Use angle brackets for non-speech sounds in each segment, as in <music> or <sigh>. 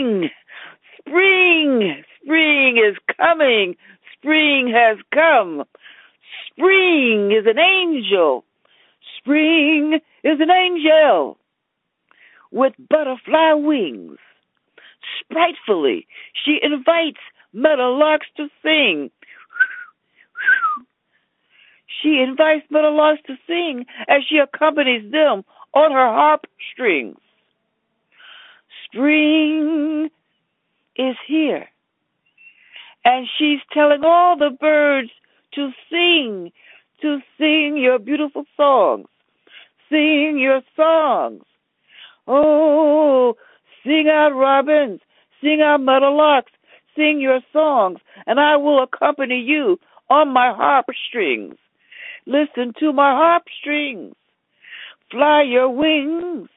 Spring! Spring! Spring is coming! Spring has come! Spring is an angel! Spring is an angel with butterfly wings. Spritefully, she invites meadowlarks to sing. She invites meadowlarks to sing as she accompanies them on her harp strings. Spring is here, and she's telling all the birds to sing, to sing your beautiful songs. Sing your songs. Oh, sing out robins, sing out meadowlarks, sing your songs, and I will accompany you on my harp strings. Listen to my harp strings. Fly your wings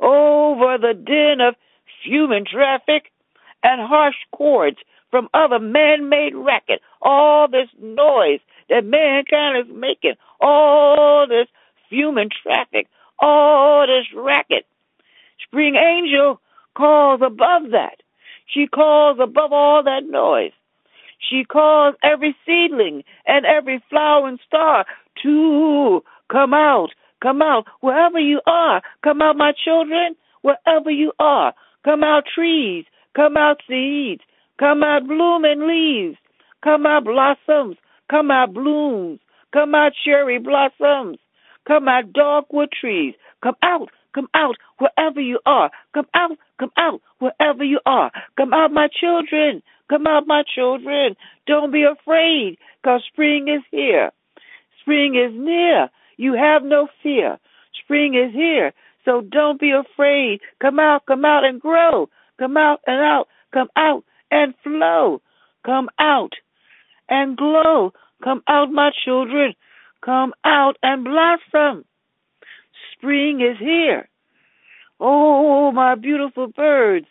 over the din of human traffic and harsh chords from other man-made racket. All this noise that mankind is making, all this human traffic, all this racket. Spring Angel calls above that. She calls above all that noise. She calls every seedling and every flowering star to come out, come out, wherever you are. Come out, my children, wherever you are. Come out, trees. Come out, seeds. Come out, blooming leaves. Come out, blossoms. Come out, blooms. Come out, cherry blossoms. Come out, dogwood trees. Come out, come out, wherever you are. Come out, come out, wherever you are. Come out, my children. Come out, my children. Don't be afraid, because spring is here. Spring is near. You have no fear. Spring is here. So don't be afraid. Come out, come out and grow. Come out and out. Come out and flow. Come out and glow. Come out, my children. Come out and blossom. Spring is here. Oh, my beautiful birds,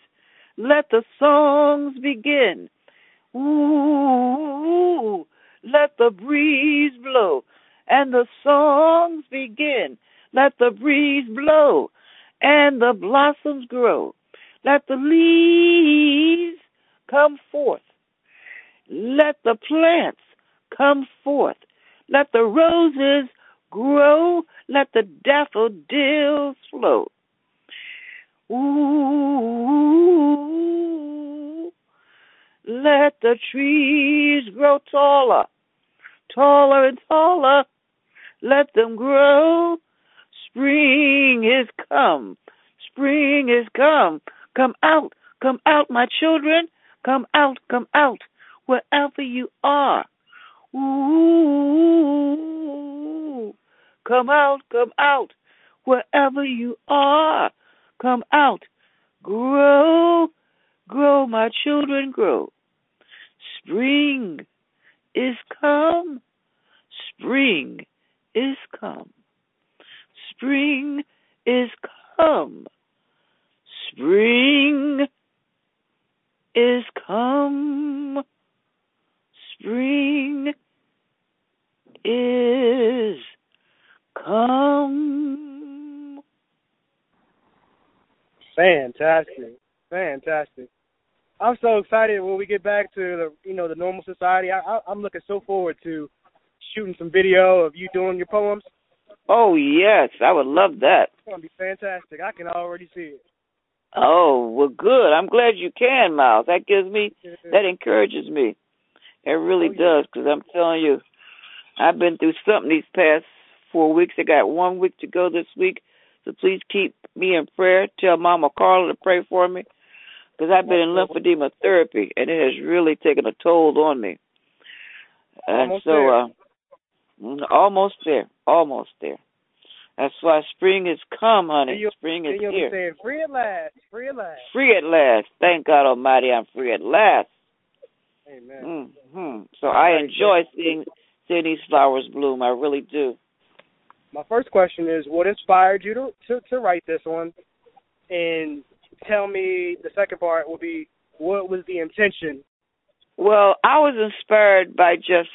let the songs begin. Ooh, let the breeze blow and the songs begin. Let the breeze blow and the blossoms grow. Let the leaves come forth. Let the plants come forth. Let the roses grow. Let the daffodils flow. Ooh, let the trees grow taller, taller and taller. Let them grow. Spring is come. Spring is come. Come out, come out, my children. Come out, come out, wherever you are. Ooh, come out, come out, wherever you are. Come out, grow, grow, my children, grow. Spring is come, spring is come, spring is come, spring is come, spring is come. Fantastic, fantastic. I'm so excited when we get back to the you know the normal society. I, I, I'm looking so forward to shooting some video of you doing your poems. Oh yes, I would love that. It's gonna be fantastic. I can already see it. Oh well, good. I'm glad you can, Miles. That gives me that encourages me. It really Oh, yeah. does because I'm telling you, I've been through something these past four weeks. I got one week to go this week, so please keep me in prayer. Tell Mama Carla to pray for me because I've been in lymphedema therapy and it has really taken a toll on me. And Almost so, uh, almost there, almost there. That's why spring has come, honey. You'll- spring is here. saying free at last, free at last. Free at last. Thank God Almighty, I'm free at last. Amen. hmm So I enjoy seeing seeing these flowers bloom. I really do. My first question is, what inspired you to, to to write this one? And tell me the second part will be, what was the intention? Well, I was inspired by just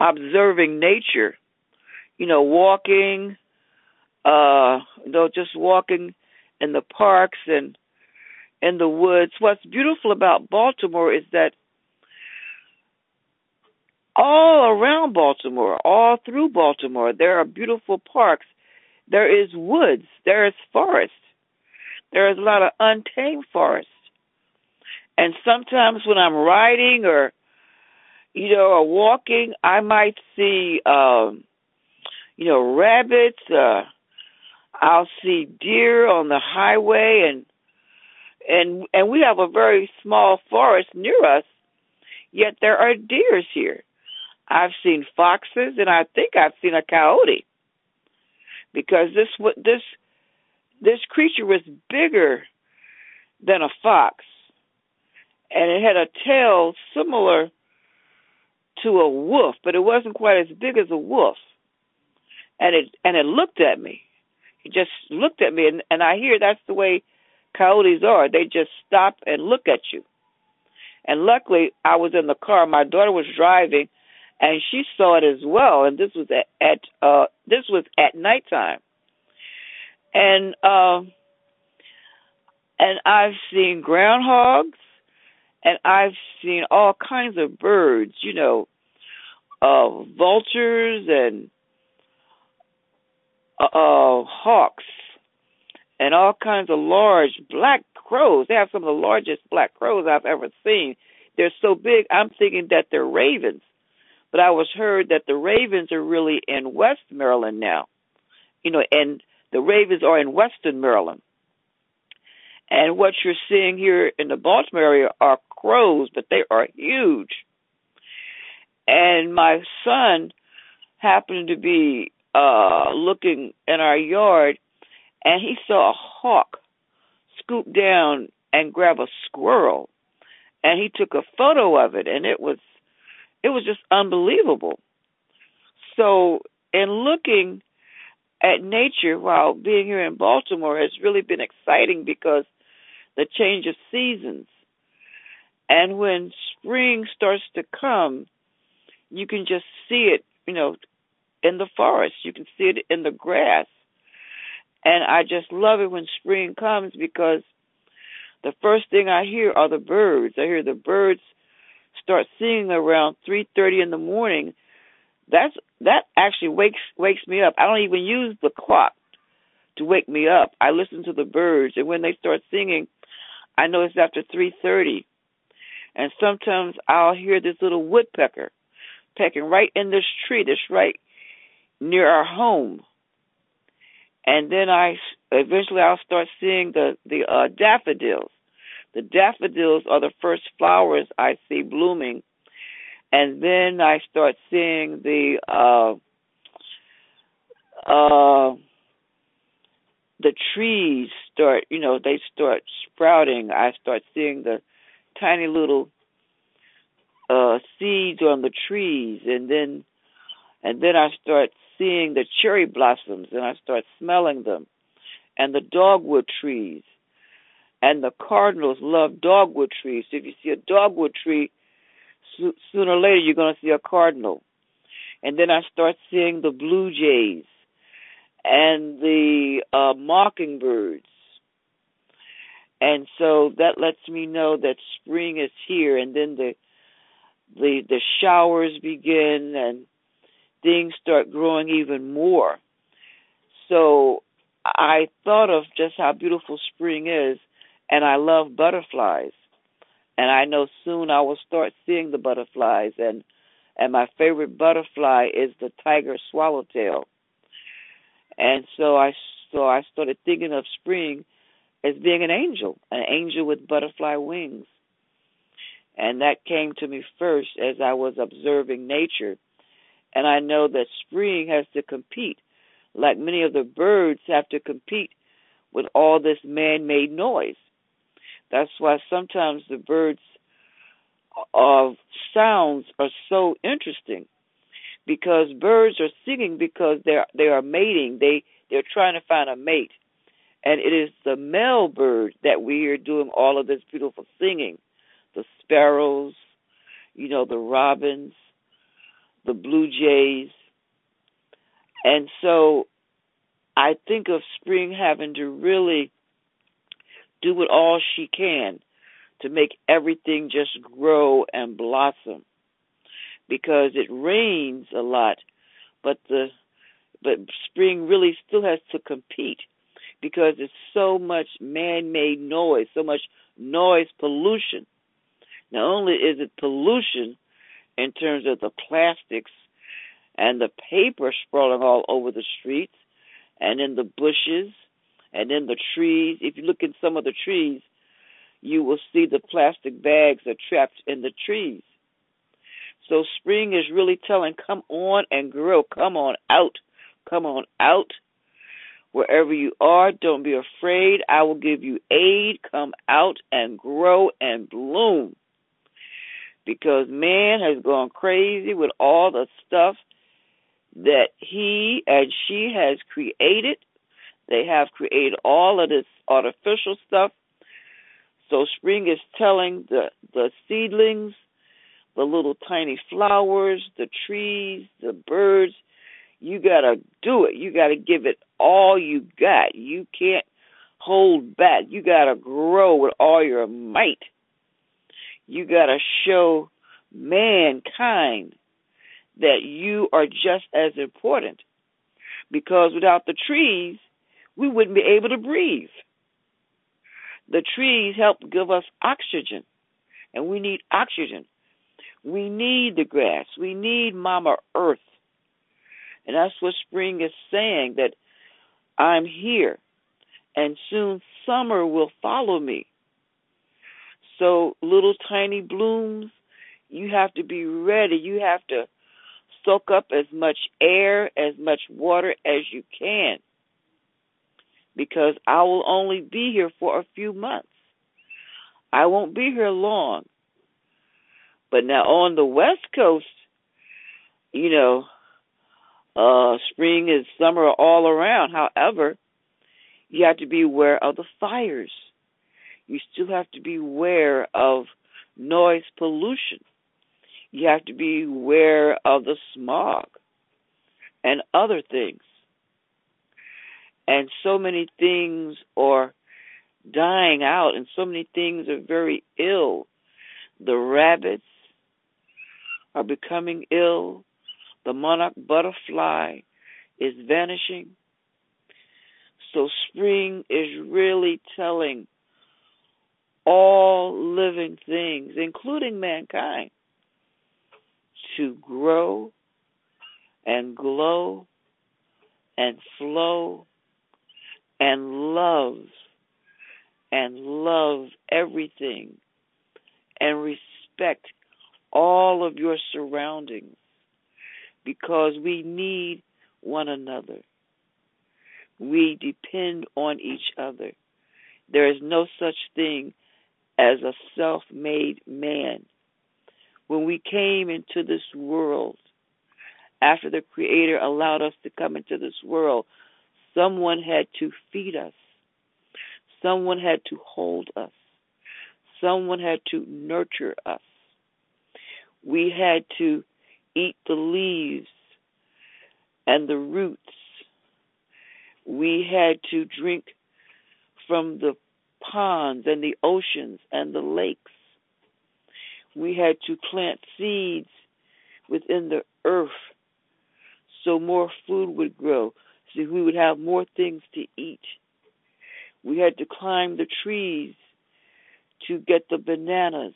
observing nature. You know, walking, uh, you know, just walking in the parks and in the woods. What's beautiful about Baltimore is that all around Baltimore, all through Baltimore, there are beautiful parks. There is woods. There is forest. There is a lot of untamed forest. And sometimes when I'm riding or you know, or walking, I might see um you know, rabbits, uh I'll see deer on the highway and and and we have a very small forest near us, yet there are deers here. I've seen foxes and I think I've seen a coyote. Because this this this creature was bigger than a fox and it had a tail similar to a wolf, but it wasn't quite as big as a wolf. And it and it looked at me. He just looked at me and, and I hear that's the way coyotes are. They just stop and look at you. And luckily I was in the car, my daughter was driving and she saw it as well and this was at, at uh this was at nighttime. And uh, and I've seen groundhogs and I've seen all kinds of birds, you know, uh, vultures and uh, uh, hawks and all kinds of large black crows. They have some of the largest black crows I've ever seen. They're so big, I'm thinking that they're ravens. But I was heard that the ravens are really in West Maryland now. You know, and the ravens are in Western Maryland. And what you're seeing here in the Baltimore area are crows, but they are huge. And my son happened to be uh looking in our yard and he saw a hawk scoop down and grab a squirrel and he took a photo of it and it was it was just unbelievable. So in looking at nature while being here in Baltimore has really been exciting because the change of seasons. And when spring starts to come, you can just see it, you know, in the forest. You can see it in the grass. And I just love it when spring comes because the first thing I hear are the birds. I hear the birds start singing around 3:30 in the morning. That's that actually wakes wakes me up. I don't even use the clock to wake me up. I listen to the birds and when they start singing, I know it's after 3:30. And sometimes I'll hear this little woodpecker pecking right in this tree that's right near our home. And then I eventually I'll start seeing the the uh, daffodils. The daffodils are the first flowers I see blooming, and then I start seeing the uh, uh, the trees start, you know, they start sprouting. I start seeing the tiny little uh seeds on the trees and then and then I start seeing the cherry blossoms and I start smelling them and the dogwood trees and the cardinals love dogwood trees. So if you see a dogwood tree, so, sooner or later you're going to see a cardinal. And then I start seeing the blue jays and the uh, mockingbirds. And so that lets me know that spring is here and then the the the showers begin and things start growing even more. So I thought of just how beautiful spring is and I love butterflies. And I know soon I will start seeing the butterflies and and my favorite butterfly is the tiger swallowtail and so I so I started thinking of spring as being an angel, an angel with butterfly wings. And that came to me first as I was observing nature. And I know that spring has to compete, like many of the birds have to compete with all this man made noise. That's why sometimes the birds' of sounds are so interesting because birds are singing because they're they are mating. They they're trying to find a mate. And it is the male bird that we hear doing all of this beautiful singing. The sparrows, you know, the robins, the blue jays. And so I think of spring having to really do it all she can to make everything just grow and blossom because it rains a lot but the but spring really still has to compete because it's so much man-made noise so much noise pollution not only is it pollution in terms of the plastics and the paper sprawling all over the streets and in the bushes and in the trees. If you look in some of the trees, you will see the plastic bags are trapped in the trees. So spring is really telling, come on and grow. Come on out. Come on out. Wherever you are, don't be afraid. I will give you aid. Come out and grow and bloom. Because man has gone crazy with all the stuff that he and she has created. They have created all of this artificial stuff. So spring is telling the the seedlings, the little tiny flowers, the trees, the birds, you got to do it. You got to give it all you got. You can't hold back. You got to grow with all your might. You got to show mankind that you are just as important because without the trees, we wouldn't be able to breathe. The trees help give us oxygen, and we need oxygen. We need the grass. We need Mama Earth. And that's what spring is saying that I'm here, and soon summer will follow me. So, little tiny blooms, you have to be ready. You have to soak up as much air, as much water as you can. Because I will only be here for a few months. I won't be here long. But now on the West Coast, you know, uh, spring and summer are all around. However, you have to be aware of the fires. You still have to be aware of noise pollution you have to be aware of the smog and other things. And so many things are dying out, and so many things are very ill. The rabbits are becoming ill. The monarch butterfly is vanishing. So spring is really telling all living things, including mankind, to grow and glow and flow and love and love everything and respect all of your surroundings because we need one another. We depend on each other. There is no such thing as a self made man when we came into this world, after the Creator allowed us to come into this world, someone had to feed us, someone had to hold us, someone had to nurture us. We had to eat the leaves and the roots. We had to drink from the ponds and the oceans and the lakes we had to plant seeds within the earth so more food would grow, so we would have more things to eat. We had to climb the trees to get the bananas.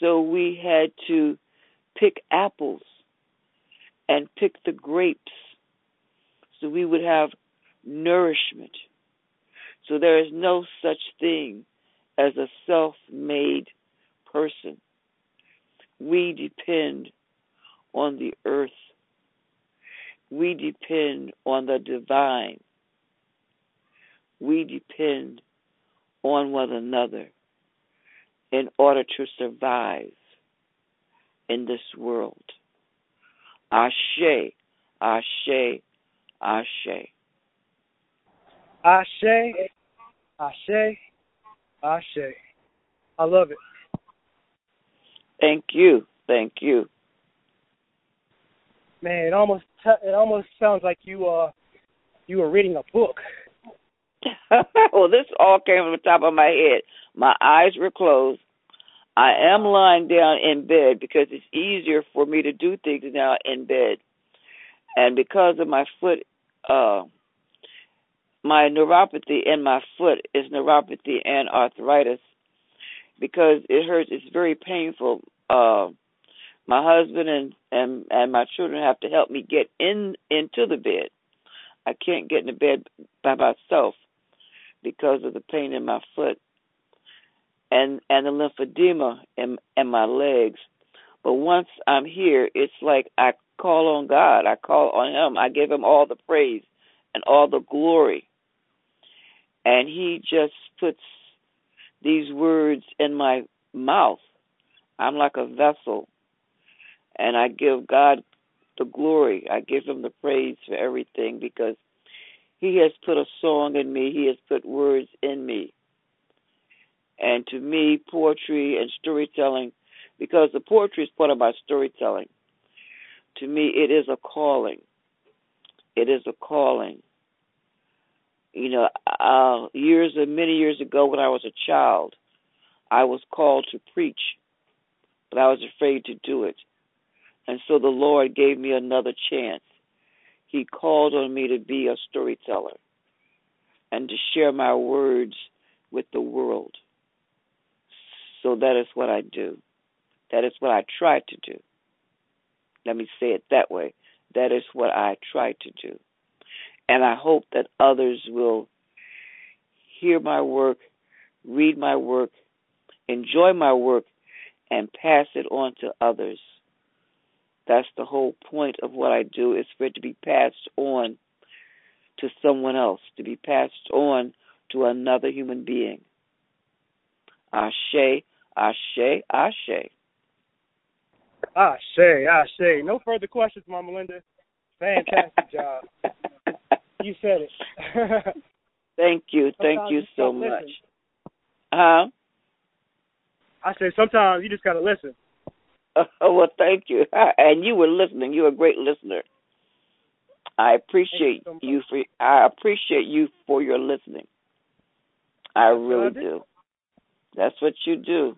So we had to pick apples and pick the grapes so we would have nourishment. So there is no such thing as a self made person. We depend on the earth. We depend on the divine. We depend on one another in order to survive in this world. Ashe, Ashe, Ashe. Ashe, Ashe, Ashe. I say. I love it. Thank you. Thank you. Man, it almost it almost sounds like you uh you were reading a book. <laughs> well, this all came from the top of my head. My eyes were closed. I am lying down in bed because it's easier for me to do things now in bed. And because of my foot, uh, my neuropathy in my foot is neuropathy and arthritis because it hurts. It's very painful. Uh, my husband and, and and my children have to help me get in into the bed. I can't get in the bed by myself because of the pain in my foot and and the lymphedema in in my legs. But once I'm here, it's like I call on God. I call on Him. I give Him all the praise and all the glory. And He just puts these words in my mouth. I'm like a vessel. And I give God the glory. I give Him the praise for everything because He has put a song in me, He has put words in me. And to me, poetry and storytelling, because the poetry is part of my storytelling, to me, it is a calling. It is a calling. You know, uh, years and many years ago, when I was a child, I was called to preach, but I was afraid to do it. And so the Lord gave me another chance. He called on me to be a storyteller and to share my words with the world. So that is what I do. That is what I try to do. Let me say it that way. That is what I try to do. And I hope that others will hear my work, read my work, enjoy my work, and pass it on to others. That's the whole point of what I do is for it to be passed on to someone else, to be passed on to another human being. Ashe, ashe, ashe. Ashe, ashe. No further questions, Mama Linda. Fantastic <laughs> job. You said it. <laughs> thank you, thank Sometimes you you so much. listen. Huh? I said sometimes you just gotta listen. Oh, <laughs> well, thank you. <laughs> And you were listening. You're a great listener. I appreciate so you for. I appreciate you for your listening. I That's really do. That's what you do.